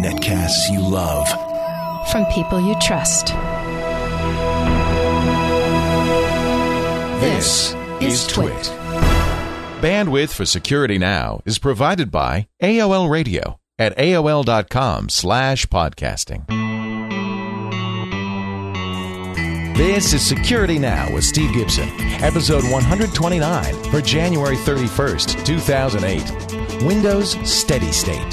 Netcasts you love. From people you trust. This is Twit. Bandwidth for Security Now is provided by AOL Radio at AOL.com slash podcasting. This is Security Now with Steve Gibson, episode 129 for January 31st, 2008. Windows Steady State.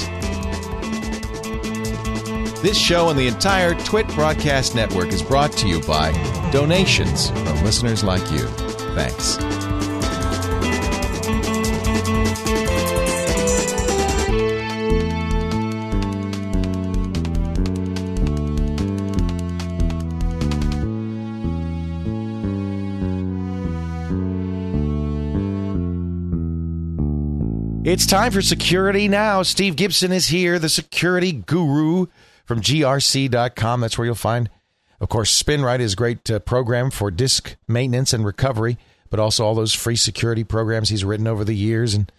This show and the entire Twit Broadcast Network is brought to you by donations from listeners like you. Thanks. It's time for Security Now. Steve Gibson is here, the security guru from grc.com. That's where you'll find, of course, SpinRite is a great uh, program for disk maintenance and recovery, but also all those free security programs he's written over the years and,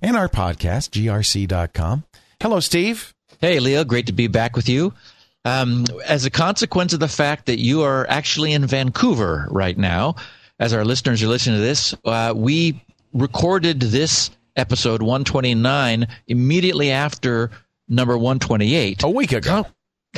and our podcast, grc.com. Hello, Steve. Hey, Leo. Great to be back with you. Um, as a consequence of the fact that you are actually in Vancouver right now, as our listeners are listening to this, uh, we recorded this episode 129 immediately after number 128. A week ago.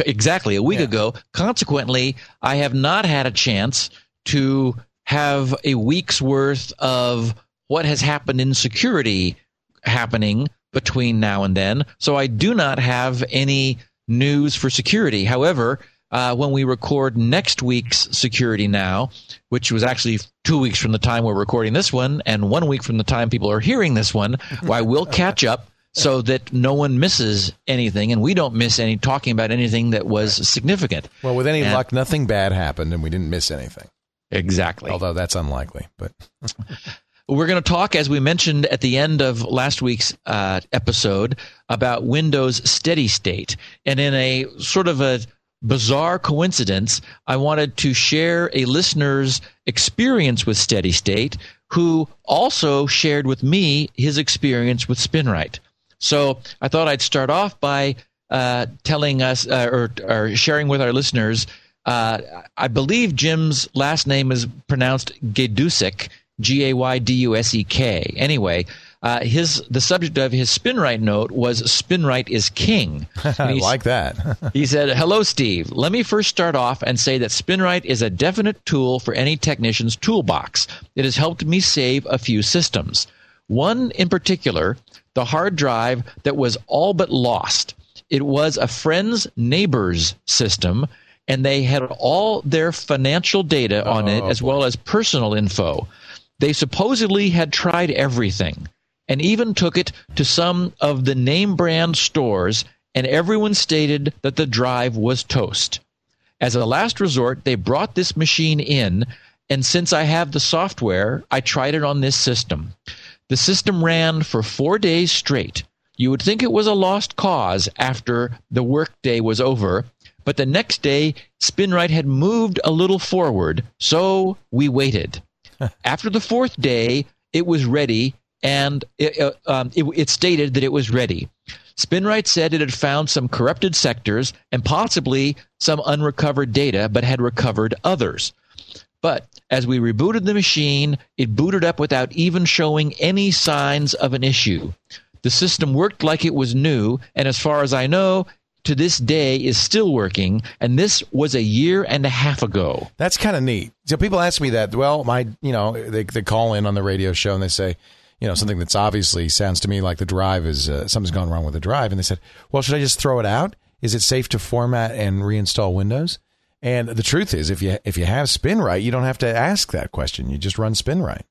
Exactly, a week Yeah. ago. Consequently, I have not had a chance to have a week's worth of what has happened in security happening between now and then. So I do not have any news for security. However, uh, when we record next week's Security Now, which was actually two weeks from the time we're recording this one, and one week from the time people are hearing this one, I will catch up so that no one misses anything, and we don't miss any talking about anything that was significant. Well, with any And- luck, nothing bad happened and we didn't miss anything. Exactly. Although that's unlikely. But We're going to talk, as we mentioned at the end of last week's uh, episode, about Windows Steady State. And in a sort of a bizarre coincidence, I wanted to share a listener's experience with Steady State who also shared with me his experience with SpinRite. So I thought I'd start off by uh, telling us uh, or, or sharing with our listeners. Uh, I believe Jim's last name is pronounced Gaydusek, G A Y D U S E K. Anyway, uh, his the subject of his SpinRite note was "SpinRite is king." I like that. he said, Hello, Steve. Let me first start off and say that SpinRite is a definite tool for any technician's toolbox. It has helped me save a few systems. One in particular, the hard drive that was all but lost. It was a friend's neighbor's system, and they had all their financial data on it Oh, as well as personal info. They supposedly had tried everything and even took it to some of the name brand stores, and everyone stated that the drive was toast. As a last resort, they brought this machine in, and since I have the software, I tried it on this system. The system ran for four days straight. You would think it was a lost cause after the workday was over, but the next day, SpinRite had moved a little forward, so we waited. After the fourth day, it was ready, and it, uh, um, it, it stated that it was ready. SpinRite said it had found some corrupted sectors and possibly some unrecovered data, but had recovered others. But as we rebooted the machine, it booted up without even showing any signs of an issue. The system worked like it was new, and as far as I know, to this day is still working, and this was a year and a half ago. That's kind of neat. So people ask me that. Well, my, you know, they, they call in on the radio show and they say, you know, something that's obviously sounds to me like the drive is uh, something's gone wrong with the drive, and they said, well, should I just throw it out? Is it safe to format and reinstall Windows? And the truth is, if you if you have SpinRite, you don't have to ask that question. You just run SpinRite.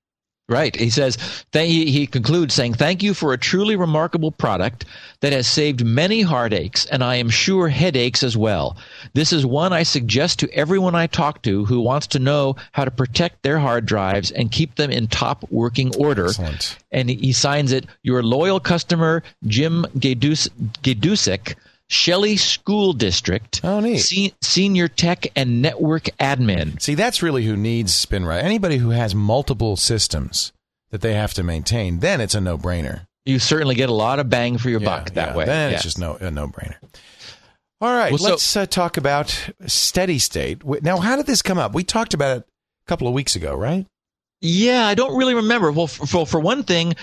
Right. He says, th- he, he concludes saying, Thank you for a truly remarkable product that has saved many heartaches and I am sure headaches as well. This is one I suggest to everyone I talk to who wants to know how to protect their hard drives and keep them in top working order. Excellent. And he signs it, Your loyal customer, Jim Gedus- Gedusik, Shelley School District, Oh, neat. Se- Senior Tech and Network Admin. See, that's really who needs SpinRite. Anybody who has multiple systems that they have to maintain, then it's a no brainer. You certainly get a lot of bang for your Yeah, buck that yeah. way. Then Yeah. it's just no a no brainer. All right, Well, let's uh, talk about steady state. Now, how did this come up? We talked about it a couple of weeks ago, right? Yeah, I don't really remember. Well, for, for, for one thing,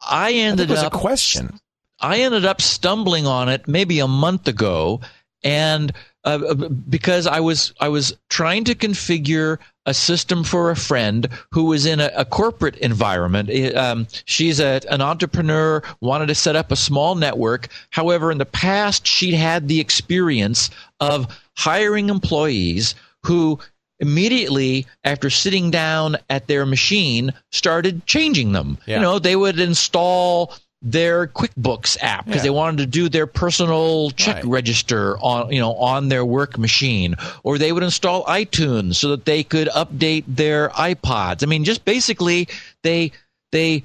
I I ended was up a question. I ended up stumbling on it maybe a month ago, and uh, because I was I was trying to configure a system for a friend who was in a, a corporate environment. Um, she's a, an entrepreneur, wanted to set up a small network. However, in the past, she'd had the experience of hiring employees who immediately after sitting down at their machine started changing them. Yeah. You know, they would install their QuickBooks app because Yeah. they wanted to do their personal check Right. register on you know on their work machine or they would install iTunes so that they could update their iPods. I mean just basically they they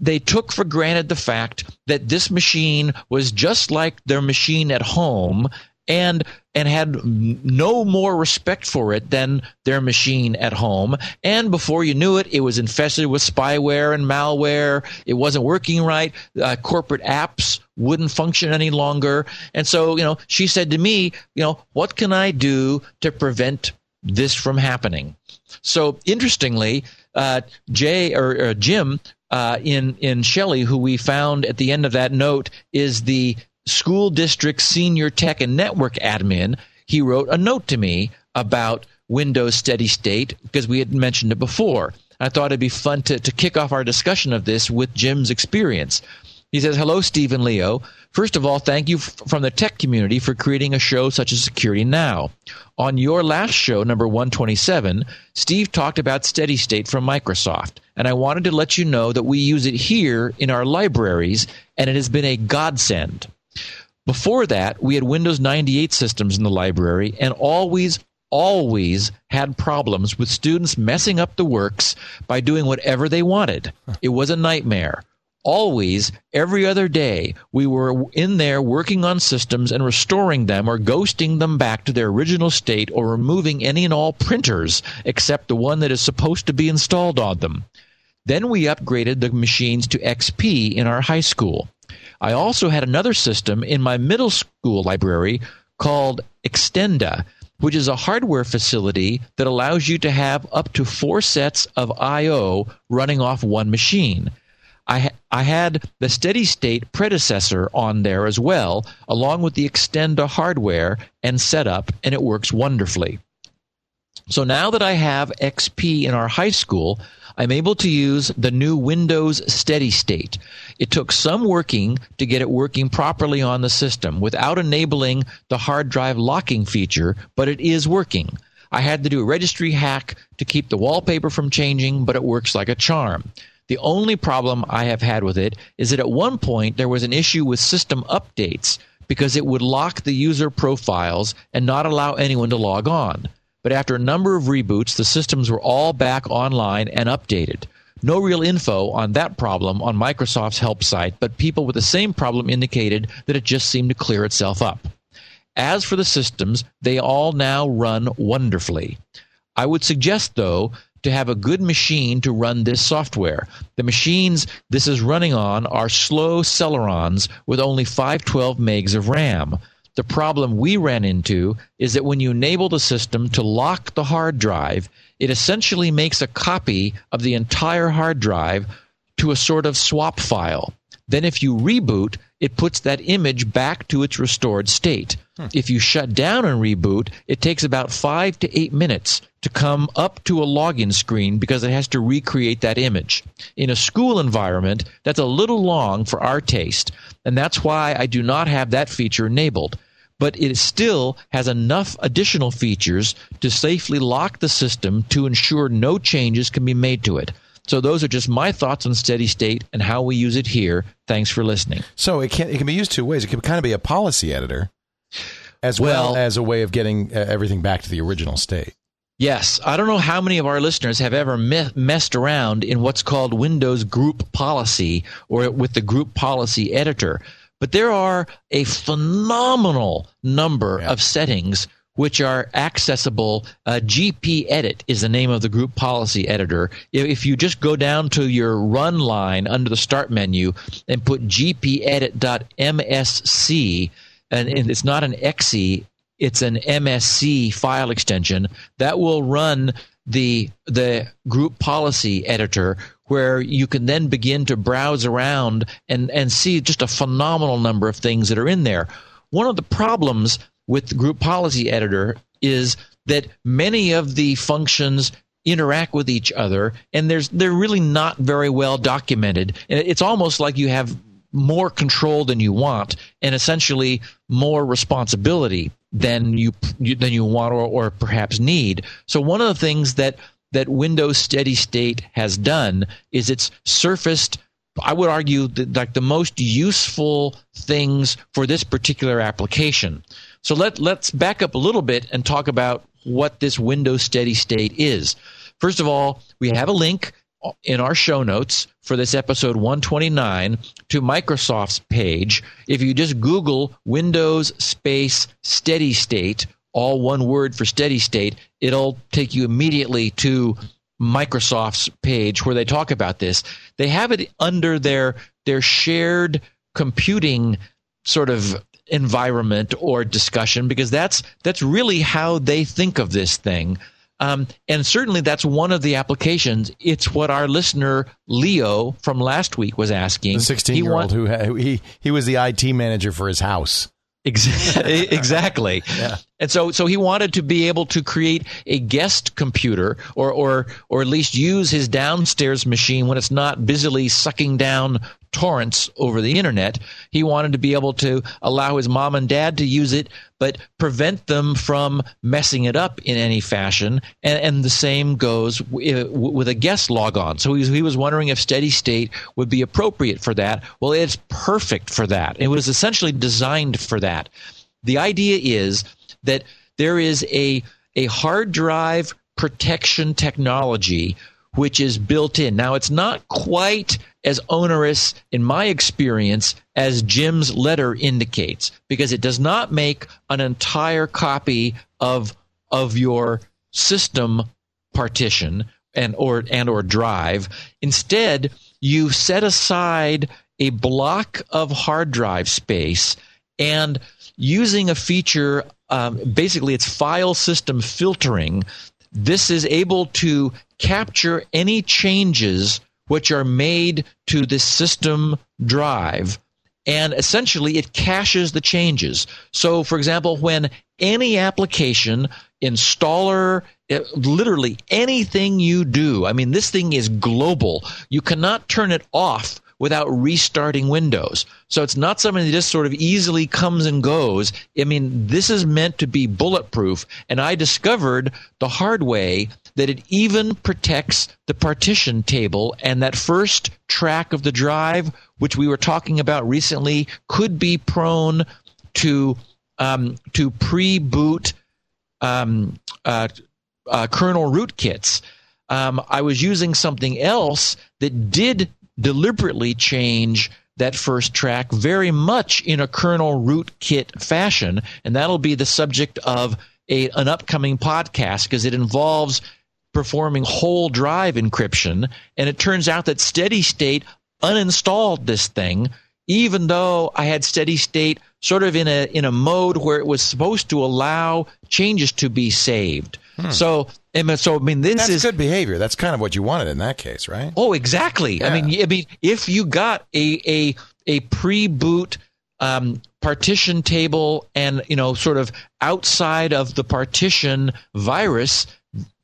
they took for granted the fact that this machine was just like their machine at home and and had no more respect for it than their machine at home. And before you knew it it was infested with spyware and malware. It wasn't working right. Uh, corporate apps wouldn't function any longer. And so you know she said to me you know what can i do to prevent this from happening? So interestingly, uh, Jay or, or Jim uh, in in Shelley, who we found at the end of that note, is the school district senior tech and network admin. He wrote a note to me about Windows Steady State because we had mentioned it before. I thought it'd be fun to, to kick off our discussion of this with Jim's experience. He says, Hello, Steve and Leo. First of all, thank you f- from the tech community for creating a show such as Security Now. On your last show, number 127, Steve talked about Steady State from Microsoft, and I wanted to let you know that we use it here in our libraries, and it has been a godsend. Before that, we had Windows 98 systems in the library and always, always had problems with students messing up the works by doing whatever they wanted. It was a nightmare. Always, every other day, we were in there working on systems and restoring them or ghosting them back to their original state or removing any and all printers except the one that is supposed to be installed on them. Then we upgraded the machines to XP in our high school. I also had another system in my middle school library called Extenda, which is a hardware facility that allows you to have up to four sets of I/O running off one machine. I, I had the steady state predecessor on there as well, along with the Extenda hardware and setup, and it works wonderfully. So now that I have XP in our high school, I'm able to use the new Windows Steady State. It took some working to get it working properly on the system without enabling the hard drive locking feature, but it is working. I had to do a registry hack to keep the wallpaper from changing, but it works like a charm. The only problem I have had with it is that at one point there was an issue with system updates because it would lock the user profiles and not allow anyone to log on. But after a number of reboots, the systems were all back online and updated. No real info on that problem on Microsoft's help site, but people with the same problem indicated that it just seemed to clear itself up. As for the systems, they all now run wonderfully. I would suggest, though, to have a good machine to run this software. The machines this is running on are slow Celerons with only 512 megs of RAM. The problem we ran into is that when you enable the system to lock the hard drive, it essentially makes a copy of the entire hard drive to a sort of swap file. Then, if you reboot, it puts that image back to its restored state. Hmm. If you shut down and reboot, it takes about five to eight minutes to come up to a login screen because it has to recreate that image. In a school environment, that's a little long for our taste, and that's why I do not have that feature enabled. But it still has enough additional features to safely lock the system to ensure no changes can be made to it. So those are just my thoughts on steady state and how we use it here. Thanks for listening. So it can it can be used two ways. It can kind of be a policy editor, as well, Well- as a way of getting uh, everything back to the original state. Yes, I don't know how many of our listeners have ever me- messed around in what's called Windows Group Policy or with the Group Policy Editor, but there are a phenomenal number Yeah. of settings which are accessible. Uh, GP Edit is the name of the group policy editor. If, if you just go down to your run line under the start menu and put gpedit.msc, and, and it's not an exe, it's an MSC file extension that will run the the group policy editor where you can then begin to browse around and and see just a phenomenal number of things that are in there. One of the problems with group policy editor is that many of the functions interact with each other and there's they're really not very well documented. It's almost like you have more control than you want and essentially more responsibility than you than you want or, or perhaps need. So one of the things that that Windows Steady State has done is it's surfaced I would argue that like the most useful things for this particular application. So let let's back up a little bit and talk about what this Windows Steady State is. First of all, we have a link in our show notes for this episode 129 to Microsoft's page. If you just Google Windows space steady state, all one word for steady state, it'll take you immediately to Microsoft's page where they talk about this. They have it under their their shared computing sort of environment or discussion because that's that's really how they think of this thing. Um, and certainly that's one of the applications. It's what our listener Leo from last week was asking. The 16 year old who he he was the IT manager for his house. Exactly. yeah. And so, so he wanted to be able to create a guest computer, or, or, or at least use his downstairs machine when it's not busily sucking down torrents over the internet. He wanted to be able to allow his mom and dad to use it, but prevent them from messing it up in any fashion. And, and the same goes w- with a guest logon. So he, he was wondering if Steady State would be appropriate for that. Well, it's perfect for that. It was essentially designed for that. The idea is that there is a a hard drive protection technology which is built in. Now, it's not quite as onerous, in my experience, as Jim's letter indicates, because it does not make an entire copy of of your system partition and or and or drive. Instead, you set aside a block of hard drive space and using a feature um, basically it's file system filtering this is able to capture any changes which are made to the system drive and essentially it caches the changes. So, for example, when any application, installer, eh, literally anything you do, I mean, this thing is global. You cannot turn it off without restarting Windows. So it's not something that just sort of easily comes and goes. I mean, this is meant to be bulletproof. And I discovered the hard way that it even protects the partition table and that first track of the drive, which we were talking about recently, could be prone to um, to pre-boot um, uh, uh, kernel rootkits. Um, I was using something else that did deliberately change that first track very much in a kernel rootkit fashion, and that'll be the subject of a, an upcoming podcast because it involves performing whole drive encryption. And it turns out that Steady State uninstalled this thing, even though I had Steady State sort of in a in a mode where it was supposed to allow changes to be saved. Hmm. So, so I mean, this That's is good behavior. That's kind of what you wanted in that case, right? Oh, exactly. Yeah. I mean, I mean, if you got a a a pre-boot um, partition table and you know, sort of outside of the partition virus,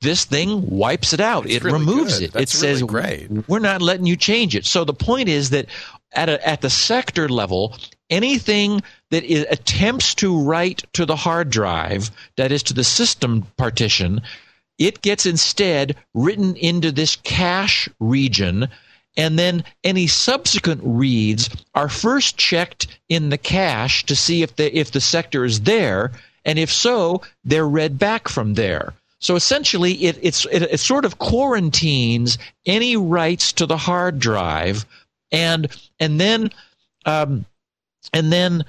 this thing wipes it out. It's it really removes good. it. That's it says, really great. "We're not letting you change it." So the point is that at a, at the sector level, anything that attempts to write to the hard drive, that is to the system partition, it gets instead written into this cache region and then any subsequent reads are first checked in the cache to see if the if the sector is there and if so they're read back from there. So essentially, it, it, it sort of quarantines any writes to the hard drive, and and then um, and then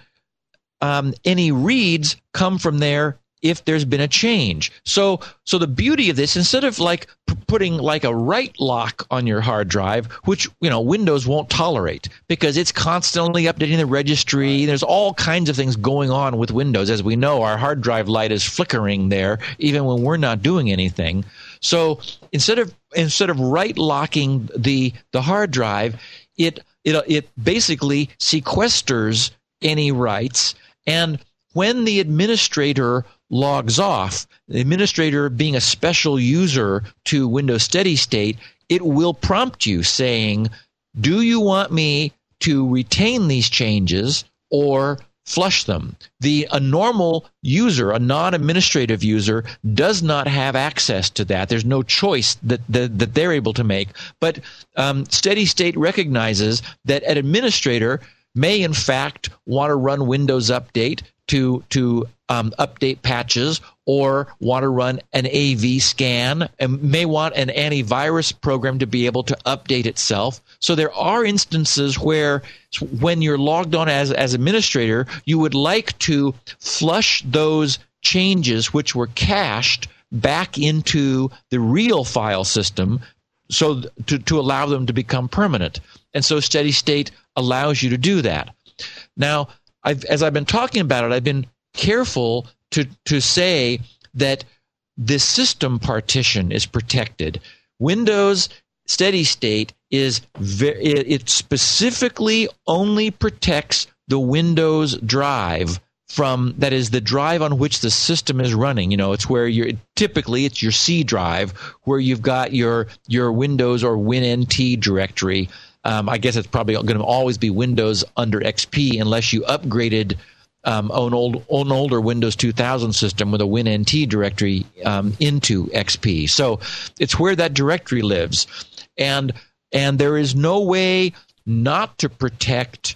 um, any reads come from there if there's been a change. So, so the beauty of this, instead of like p- putting like a write lock on your hard drive, which you know Windows won't tolerate because it's constantly updating the registry. There's all kinds of things going on with Windows, as we know. Our hard drive light is flickering there, even when we're not doing anything. So instead of instead of write locking the the hard drive, it it it basically sequesters any writes. and when the administrator logs off, the administrator being a special user to Windows Steady State, it will prompt you saying, Do you want me to retain these changes or flush them? The a normal user, a non-administrative user, does not have access to that. There's no choice that that, that they're able to make. But um, Steady State recognizes that an administrator may in fact want to run Windows Update to to um, update patches or want to run an AV scan and may want an antivirus program to be able to update itself. So there are instances where when you're logged on as as administrator, you would like to flush those changes which were cached back into the real file system so to, to allow them to become permanent. And so steady state allows you to do that. Now, I've, as I've been talking about it, I've been careful to, to say that the system partition is protected. Windows steady state is very, it specifically only protects the Windows drive from that is the drive on which the system is running. You know, it's where you're typically it's your C drive where you've got your your Windows or WinNT directory. Um, I guess it's probably going to always be Windows under XP unless you upgraded um, an old an older Windows 2000 system with a WinNT directory um, into XP. So it's where that directory lives, and and there is no way not to protect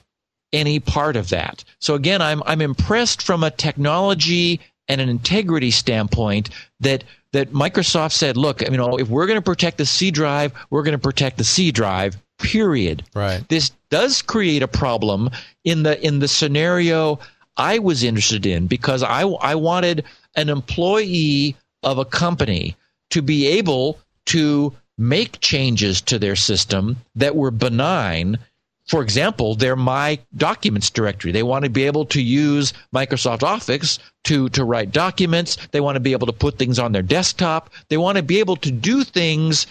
any part of that. So again, I'm I'm impressed from a technology and an integrity standpoint that that Microsoft said, look, you know, if we're going to protect the C drive, we're going to protect the C drive. Period. Right. This does create a problem in the in the scenario I was interested in because I I wanted an employee of a company to be able to make changes to their system that were benign for example, they're my documents directory. They want to be able to use Microsoft Office to, to write documents. They want to be able to put things on their desktop. They want to be able to do things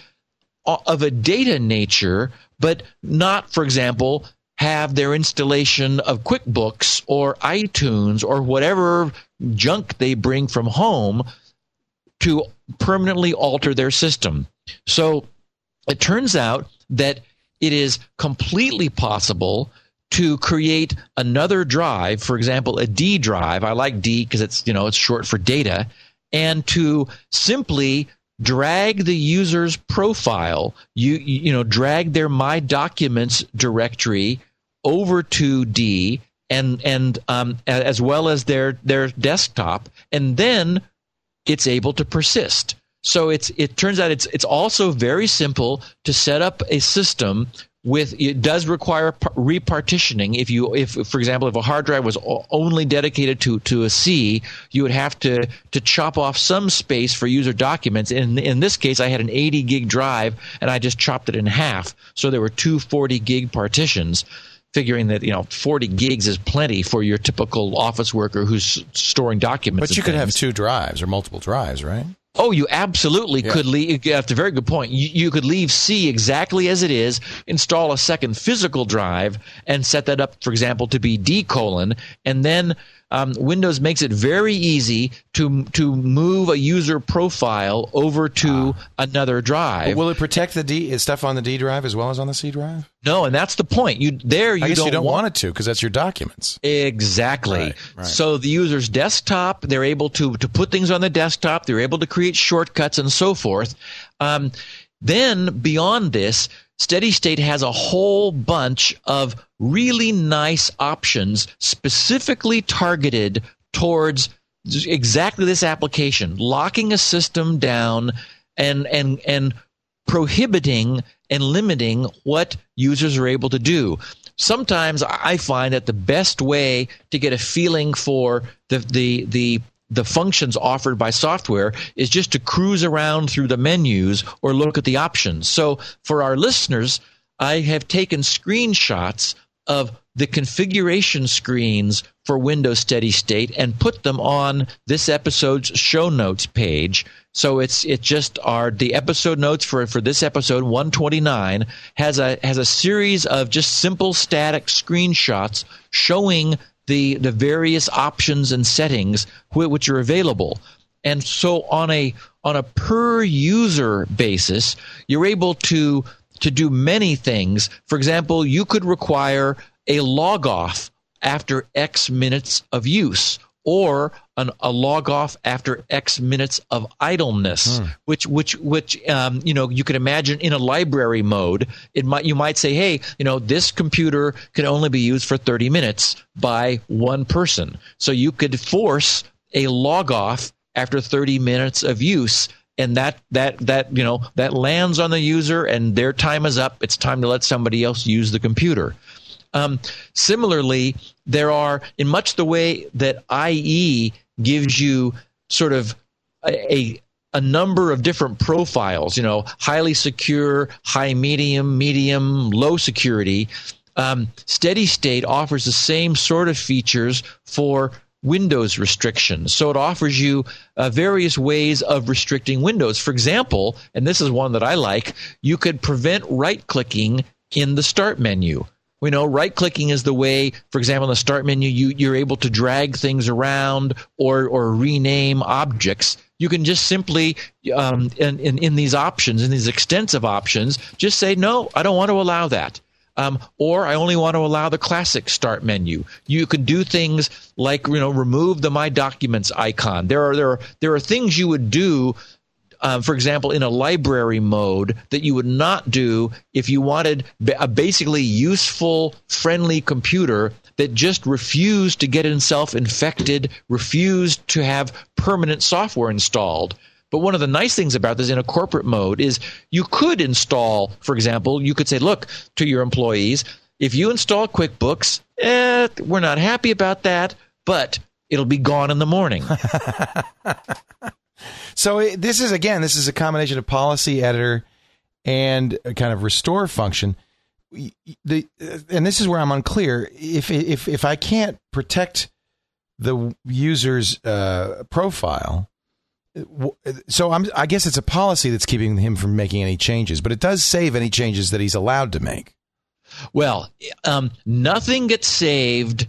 of a data nature, but not, for example, have their installation of QuickBooks or iTunes or whatever junk they bring from home to permanently alter their system. So it turns out that it is completely possible to create another drive, for example, a D drive. I like D because it's, you know, it's short for data, and to simply drag the user's profile, you you know, drag their my documents directory over to D and and um, as well as their their desktop, and then it's able to persist. So it's it turns out it's it's also very simple to set up a system with it does require repartitioning. If you if for example if a hard drive was only dedicated to to a C you would have to to chop off some space for user documents. In in this case I had an 80 gig drive and I just chopped it in half. So there were two 40 gig partitions figuring that you know 40 gigs is plenty for your typical office worker who's storing documents but you could things. have two drives or multiple drives right Oh, you absolutely Yeah. could leave. That's a very good point. You, you could leave C exactly as it is, install a second physical drive, and set that up, for example, to be D colon, and then um, Windows makes it very easy to to move a user profile over to another drive. Will it protect the D stuff on the D drive as well as on the C drive? no, and that's the point. You there you don't, you don't want want it to because that's your documents. Exactly. Right, right. So the user's desktop, they're able to to put things on the desktop. They're able to create shortcuts and so forth. Um, then beyond this, Steady State has a whole bunch of really nice options specifically targeted towards exactly this application, locking a system down and and and prohibiting and limiting what users are able to do. Sometimes I find that the best way to get a feeling for the the the the functions offered by software is just to cruise around through the menus or look at the options. So for our listeners, I have taken screenshots of the configuration screens for Windows Steady State and put them on this episode's show notes page. So it's it just are the episode notes for for this episode 129 has a has a series of just simple static screenshots showing the the various options and settings which are available. And so on a on a per user basis, you're able to to do many things. For example, you could require a log off after X minutes of use or an, a log off after X minutes of idleness, hmm. which which which um, you know you could imagine in a library mode. It might you might say, hey, you know, this computer can only be used for 30 minutes by one person, so you could force a log off after 30 minutes of use and that that that you know that lands on the user and their time is up it's time to let somebody else use the computer um, similarly there are in much the way that ie gives you sort of a, a a number of different profiles, you know, highly secure, high medium, medium, low security. Um, Steady State offers the same sort of features for Windows restrictions. So it offers you uh, various ways of restricting Windows. For example, and this is one that I like, you could prevent right clicking in the start menu. We know right clicking is the way, for example, in the start menu, you, you're able to drag things around or, or rename objects. You can just simply, um, in, in, in these options, in these extensive options, just say, no, I don't want to allow that. Um, or I only want to allow the classic start menu. You can do things like you know remove the My Documents icon. There are there are there are things you would do. Um, for example, in a library mode that you would not do if you wanted a basically useful, friendly computer that just refused to get itself infected, refused to have permanent software installed. But one of the nice things about this in a corporate mode is you could install, for example, you could say, look to your employees, if you install QuickBooks, eh, we're not happy about that, but it'll be gone in the morning. so this is again, this is a combination of policy editor and a kind of restore function. The and this is where I'm unclear. If if if I can't protect the user's uh, profile, so I'm, I guess it's a policy that's keeping him from making any changes, but it does save any changes that he's allowed to make. Well, um, nothing gets saved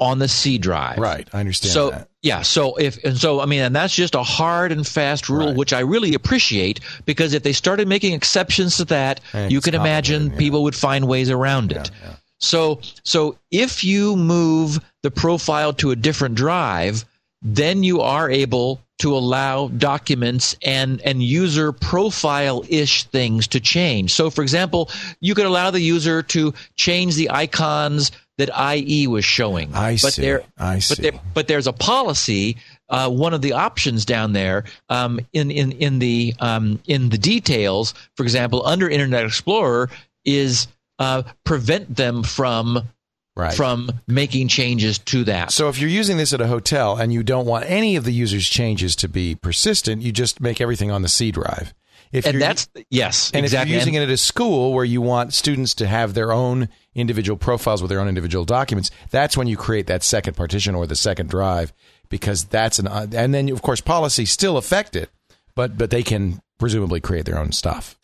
on the C drive. Right, I understand. So that. yeah, so if and so I mean, and that's just a hard and fast rule, right. which I really appreciate because if they started making exceptions to that, and you can imagine yeah. people would find ways around it. Yeah, yeah. So so if you move the profile to a different drive, then you are able to allow documents and, and user profile ish things to change. So, for example, you could allow the user to change the icons that IE was showing. I but see. There, I see. But, there, but there's a policy. Uh, one of the options down there um, in in in the um, in the details, for example, under Internet Explorer, is uh, prevent them from right. from making changes to that. So if you're using this at a hotel and you don't want any of the user's changes to be persistent, you just make everything on the C drive. If and that's yes, and exactly. if you're using it at a school where you want students to have their own individual profiles with their own individual documents, that's when you create that second partition or the second drive because that's an uh, and then of course policies still affect it, but but they can presumably create their own stuff.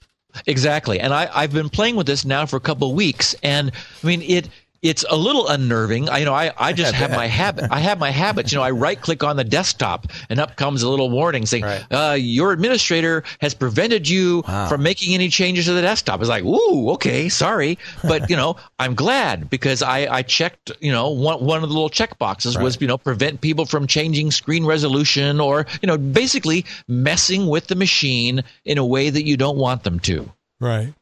Exactly, and I, I've been playing with this now for a couple of weeks, and I mean it it's a little unnerving. I, you know, I, I just have my habit. I have my habits. You know, I right click on the desktop and up comes a little warning saying, right. uh, your administrator has prevented you wow. from making any changes to the desktop. It's like, ooh, okay, sorry. But, you know, I'm glad because I, I checked, you know, one, one of the little check boxes right. was, you know, prevent people from changing screen resolution or, you know, basically messing with the machine in a way that you don't want them to. Right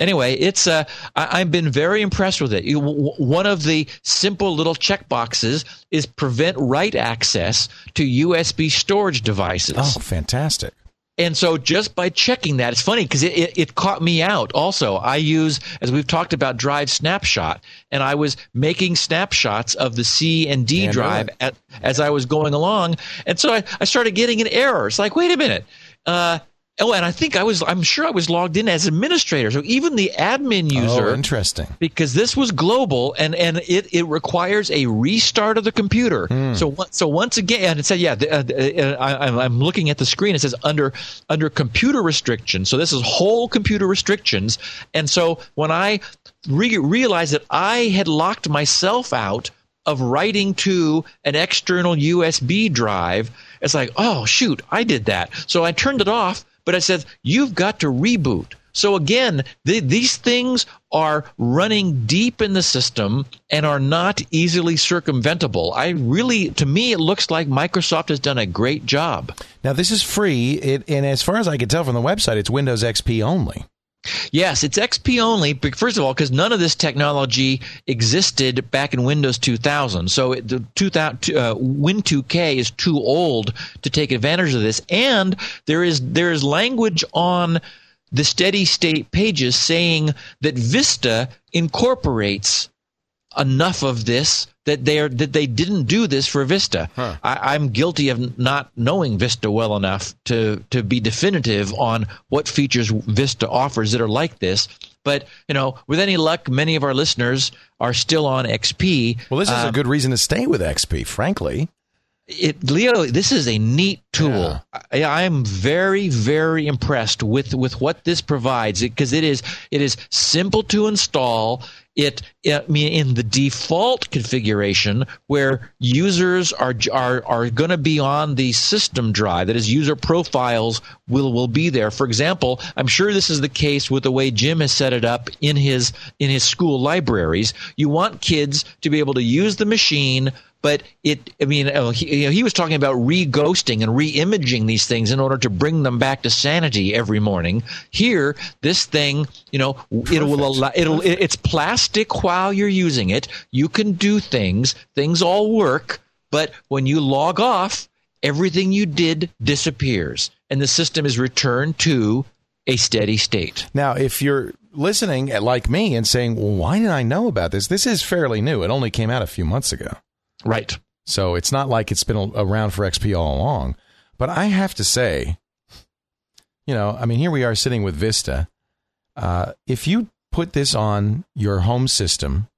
anyway, it's uh, I, have been very impressed with it. You, w- one of the simple little check boxes is prevent write access to USB storage devices. Oh, fantastic! And so just by checking that, it's funny because it, it, it, caught me out. Also, I use, as we've talked about, Drive Snapshot, and I was making snapshots of the C and D and drive at, as I was going along. And so I, I started getting an error. It's like, wait a minute. Uh, Oh, and I think I was, I'm sure I was logged in as administrator. So even the admin oh, user. Oh, interesting. Because this was global and, and it, it requires a restart of the computer. Hmm. So, so once again, and it said, yeah, uh, uh, I, am looking at the screen. It says under, under computer restrictions. So this is whole computer restrictions. And so when I re- realized that I had locked myself out of writing to an external USB drive, it's like, oh, shoot, I did that. So I turned it off but I said, you've got to reboot. So again, the, these things are running deep in the system and are not easily circumventable. I really, to me, it looks like Microsoft has done a great job. Now, this is free, it, and as far as I can tell from the website, it's Windows XP only. Yes, it's XP only. First of all, because none of this technology existed back in Windows 2000, so the 2000, uh, Win2K is too old to take advantage of this. And there is there is language on the steady state pages saying that Vista incorporates enough of this that they are that they didn't do this for Vista. Huh. I, am guilty of not knowing Vista well enough to to be definitive on what features Vista offers that are like this. But you know, with any luck, many of our listeners are still on XP. Well, this is um, a good reason to stay with XP, frankly. It, Leo, this is a neat tool. Yeah. I, am very, very impressed with, with what this provides because it is it is simple to install it, I mean, in the default configuration where users are are are going to be on the system drive, that is, user profiles will will be there. For example, I'm sure this is the case with the way Jim has set it up in his in his school libraries. You want kids to be able to use the machine but it i mean uh, he, you know, he was talking about re-ghosting and re-imaging these things in order to bring them back to sanity every morning. Here this thing you know Perfect. it will allow it'll it's plastic while you're using it. You can do things things all work but when you log off everything you did disappears and the system is returned to a steady state. Now if you're listening like me and saying well why didn't i know about this? This is fairly new. It only came out a few months ago Right. So it's not like it's been around for XP all along. But I have to say, you know, I mean, here we are sitting with Vista. Uh, if you put this on your home system,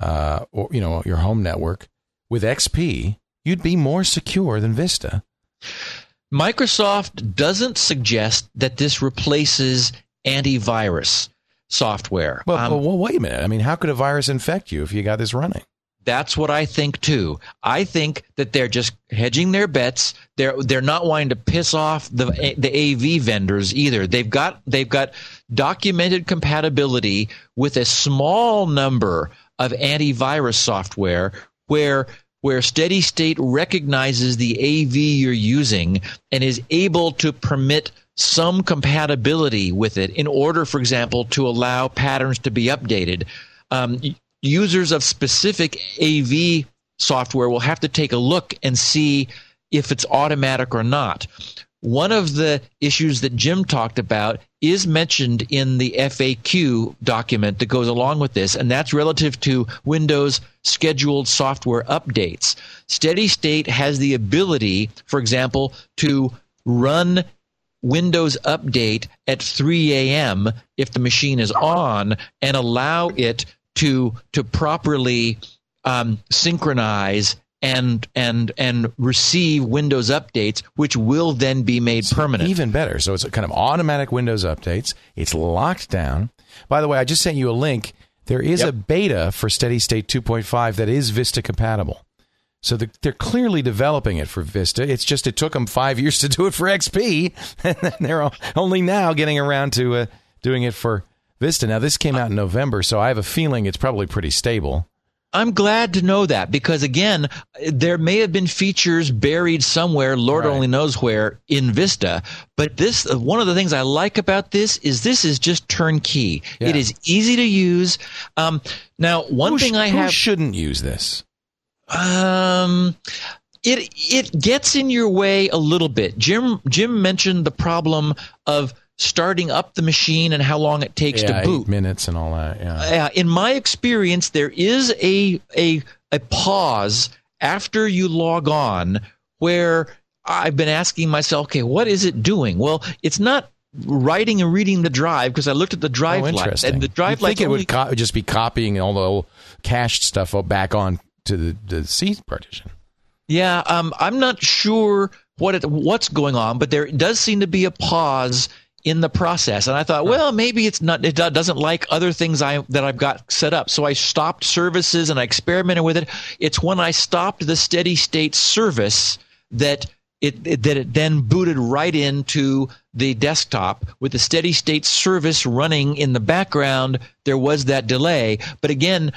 uh, or you know, your home network with XP, you'd be more secure than Vista. Microsoft doesn't suggest that this replaces antivirus software. Well, um, well, wait a minute. I mean, how could a virus infect you if you got this running? That's what I think too. I think that they're just hedging their bets. They're they're not wanting to piss off the the AV vendors either. They've got they've got documented compatibility with a small number of antivirus software where where steady state recognizes the AV you're using and is able to permit some compatibility with it in order, for example, to allow patterns to be updated. Um, users of specific AV software will have to take a look and see if it's automatic or not. One of the issues that Jim talked about is mentioned in the FAQ document that goes along with this, and that's relative to Windows scheduled software updates. Steady State has the ability, for example, to run Windows Update at 3 a.m. if the machine is on and allow it to to properly um, synchronize and and and receive Windows updates, which will then be made permanent. Even better. So it's a kind of automatic Windows updates. It's locked down. By the way, I just sent you a link. There is yep. a beta for Steady State 2.5 that is Vista compatible. So they're clearly developing it for Vista. It's just it took them five years to do it for XP, and they're only now getting around to uh, doing it for Vista. Now, this came out in November, so I have a feeling it's probably pretty stable. I'm glad to know that because again, there may have been features buried somewhere, Lord right. only knows where, in Vista. But this, one of the things I like about this is this is just turnkey. Yeah. It is easy to use. Um, now, one who thing sh- I have shouldn't use this. Um, it it gets in your way a little bit. Jim Jim mentioned the problem of starting up the machine and how long it takes yeah, to boot. Minutes and all that. Yeah. Uh, in my experience, there is a a a pause after you log on where I've been asking myself, okay, what is it doing? Well, it's not writing and reading the drive because I looked at the drive oh, light and the drive think light it would co- just be copying all the old cached stuff back on to the, the C partition. Yeah, um, I'm not sure what it, what's going on, but there does seem to be a pause in the process. And I thought, well, maybe it's not. It doesn't like other things I that I've got set up. So I stopped services and I experimented with it. It's when I stopped the SteadyState service that it, it, that it then booted right into the desktop with the SteadyState service running in the background. There was that delay, but again,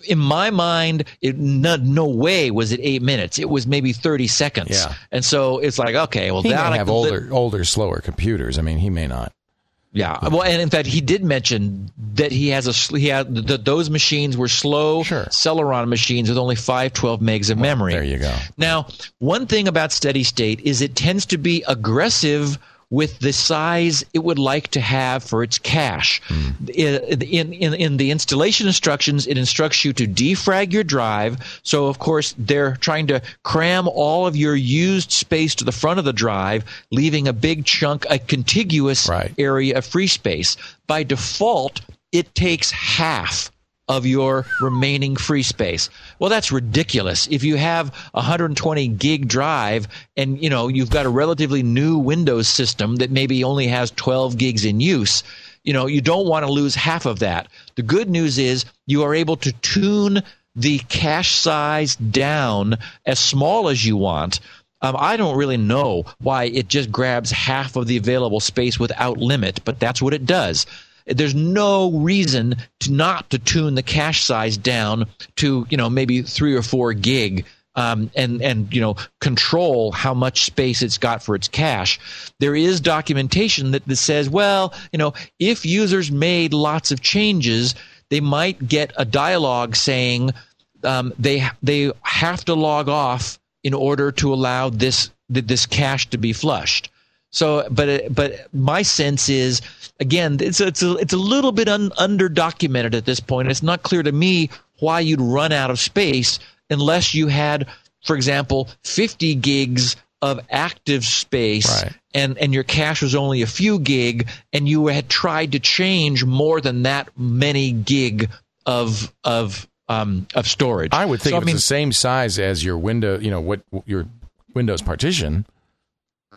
in my mind, it no, no, way was it eight minutes. It was maybe thirty seconds. Yeah. And so it's like, okay, well, he that may have li- older, older, slower computers. I mean, he may not. Yeah. Well, and in fact, he did mention that he has a sl- he had that those machines were slow Sure. Celeron machines with only 512 megs of memory. There you go. Now, one thing about SteadyState is it tends to be aggressive with the size it would like to have for its cache. Hmm. In, in, in, in the installation instructions, it instructs you to defrag your drive. So, of course, they're trying to cram all of your used space to the front of the drive, leaving a big chunk, a contiguous Right. area of free space. By default, it takes half of your remaining free space. Well, that's ridiculous. If you have a 120 gig drive and you know you've got a relatively new Windows system that maybe only has 12 gigs in use, you know you don't want to lose half of that. The good news is you are able to tune the cache size down as small as you want. Um, I don't really know why it just grabs half of the available space without limit, but that's what it does there's no reason to not to tune the cache size down to you know maybe three or four gig um, and and you know control how much space it's got for its cache. There is documentation that, that says, well, you know, if users made lots of changes, they might get a dialogue saying um, they they have to log off in order to allow this this cache to be flushed. So, but but my sense is again, it's a, it's a, it's a little bit un, under documented at this point. It's not clear to me why you'd run out of space unless you had, for example, 50 gigs of active space Right. and and your cache was only a few gig and you had tried to change more than that many gig of of um of storage. I would think So, it's the same size as your window, you know, what your Windows partition,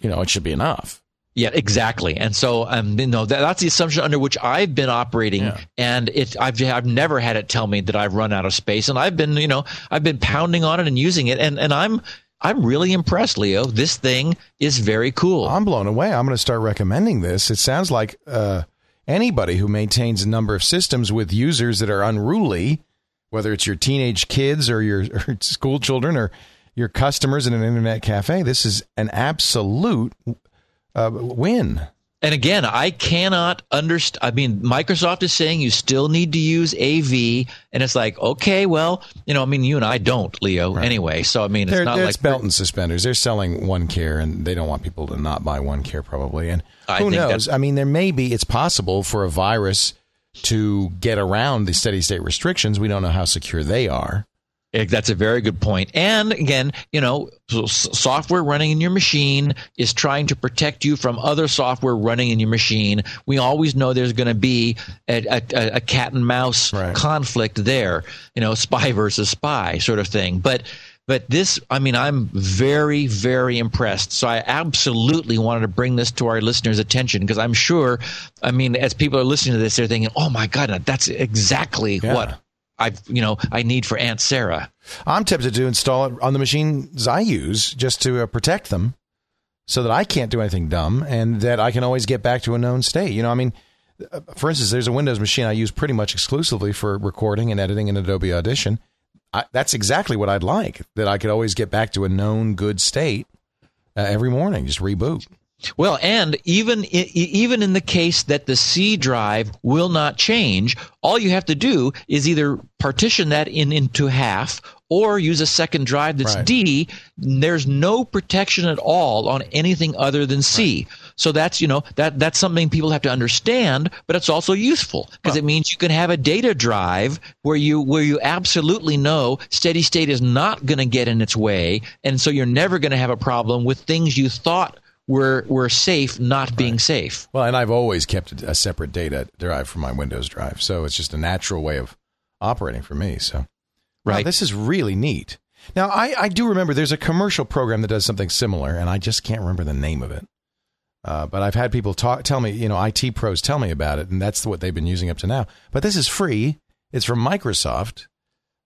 you know, it should be enough. Yeah, exactly. And so, um, you know, that, that's the assumption under which I've been operating, Yeah. and it, I've, I've never had it tell me that I've run out of space, and I've been, you know, I've been pounding on it and using it, and, and I'm, I'm really impressed, Leo. This thing is very cool. I'm blown away. I'm going to start recommending this. It sounds like uh, anybody who maintains a number of systems with users that are unruly, whether it's your teenage kids or your or school children or your customers in an internet cafe, this is an absolute uh, win. And again, I cannot understand. I mean, Microsoft is saying you still need to use AV, and it's like, okay, well, you know, I mean, you and I don't, Leo, anyway. So I mean, it's They're, not they're- like it's belt and suspenders. They're selling OneCare, and they don't want people to not buy OneCare, probably. And who think knows? I mean, there may be. It's possible for a virus to get around the SteadyState restrictions. We don't know how secure they are. That's a very good point. And again, you know, software running in your machine is trying to protect you from other software running in your machine. We always know there's going to be a, a, a cat and mouse Right. conflict there, you know, spy versus spy sort of thing. But but this, I mean, I'm very, very impressed. So I absolutely wanted to bring this to our listeners' attention because I'm sure, I mean, as people are listening to this, they're thinking, "Oh my God, that's exactly Yeah. what I've, you know, I need for Aunt Sarah." I'm tempted to install it on the machines I use just to uh, protect them so that I can't do anything dumb and that I can always get back to a known state. You know, I mean, uh, for instance, there's a Windows machine I use pretty much exclusively for recording and editing in Adobe Audition. I, that's exactly what I'd like, that I could always get back to a known good state uh, every morning, just reboot. Well, and even even in the case that the C drive will not change, all you have to do is either partition that in into half or use a second drive that's Right. D, there's no protection at all on anything other than C. So that's you know that that's something people have to understand, but it's also useful because it means you can have a data drive where you where you absolutely know SteadyState is not going to get in its way, and so you're never going to have a problem with things you thought were were safe not being safe. Well, and I've always kept a separate data drive from my Windows drive, so it's just a natural way of operating for me. So, Wow, Right. this is really neat. Now, I, I do remember there's a commercial program that does something similar, and I just can't remember the name of it. Uh, but I've had people talk, tell me, you know, IT pros tell me about it, and that's what they've been using up to now. But this is free. It's from Microsoft.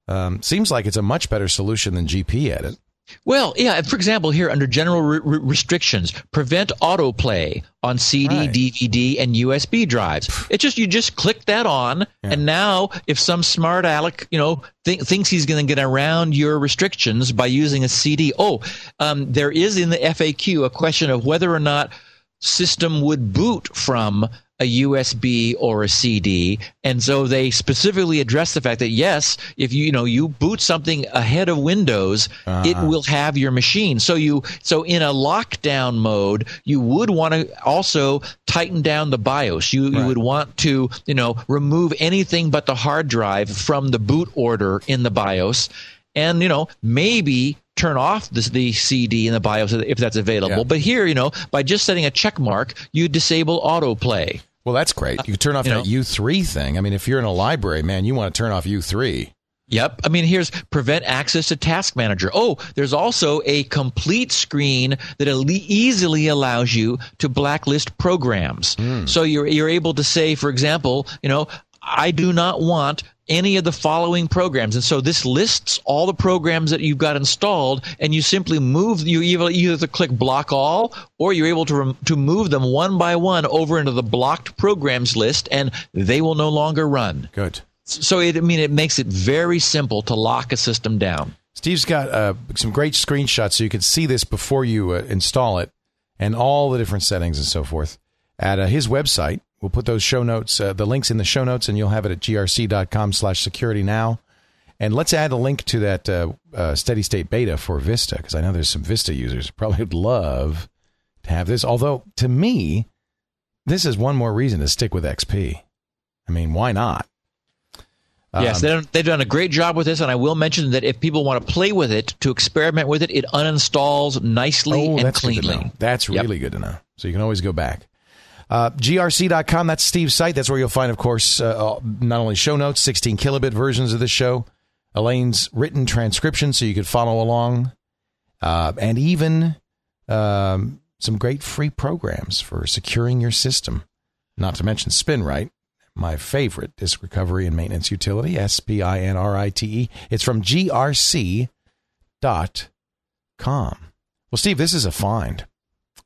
Um, seems like it's a much better solution than GP Edit. Well, yeah. For example, here under general re- re- restrictions, prevent autoplay on CD, Right. DVD, and USB drives. It's just you just click that on, and now if some smart aleck, you know, th- thinks he's going to get around your restrictions by using a CD. Oh, um, there is in the FAQ a question of whether or not system would boot from a USB or a CD. And so they specifically address the fact that yes, if you, you know, you boot something ahead of Windows, it ah. will have your machine. So you, so in a lockdown mode, you would want to also tighten down the BIOS. You, you would want to, you know, remove anything but the hard drive from the boot order in the BIOS. And, you know, maybe turn off the, the CD in the BIOS if that's available. Yeah. But here, you know, by just setting a check mark, you disable autoplay. Well, that's great. You can turn off you that know. U3 thing. I mean, if you're in a library, man, you want to turn off U3. Yep. I mean, here's prevent access to Task Manager. Oh, there's also a complete screen that easily allows you to blacklist programs. Hmm. So you're you're able to say, for example, you know, I do not want any of the following programs, and so this lists all the programs that you've got installed, and you simply move. You either click block all, or you're able to rem- to move them one by one over into the blocked programs list, and they will no longer run. Good. So it, I mean, it makes it very simple to lock a system down. Steve's got uh, some great screenshots so you can see this before you uh, install it and all the different settings and so forth at uh, his website. We'll put those show notes, uh, the links in the show notes, and you'll have it at grc.com slash security now. And let's add a link to that uh, uh, SteadyState beta for Vista because I know there's some Vista users who probably would love to have this. Although, to me, this is one more reason to stick with XP. I mean, why not? yes, Um, they done, they've done a great job with this, and I will mention that if people want to play with it, to experiment with it, it uninstalls nicely Oh, and that's cleanly. That's Yep. really good to know. So you can always go back. Uh, grc.com, that's Steve's site. That's where you'll find, of course, uh, not only show notes, 16 kilobit versions of the show, Elaine's written transcription so you could follow along, uh, and even um, some great free programs for securing your system. Not to mention SpinRite, my favorite disk recovery and maintenance utility, S P I N R I T E. It's from grc.com. Well, Steve, this is a find.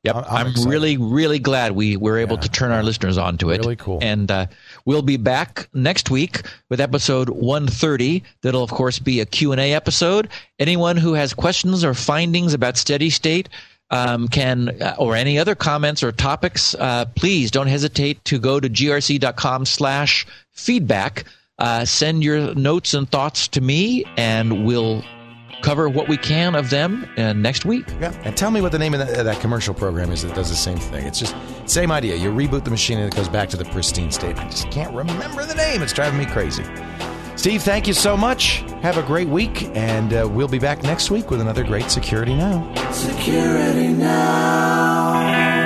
Yep, I'm- I'm really, really glad we were able Yeah, to turn our listeners onto it. Really cool. And uh, we'll be back next week with episode 130. That'll, of course, be a Q&A episode. Anyone who has questions or findings about SteadyState um, can, uh, or any other comments or topics, uh, please don't hesitate to go to grc.com slash feedback. Uh, send your notes and thoughts to me, and we'll cover what we can of them uh, next week. Yeah, and tell me what the name of that, that commercial program is that does the same thing. It's just same idea. You reboot the machine and it goes back to the pristine state. I just can't remember the name. It's driving me crazy. Steve, thank you so much. Have a great week, and uh, we'll be back next week with another great Security Now. Security now.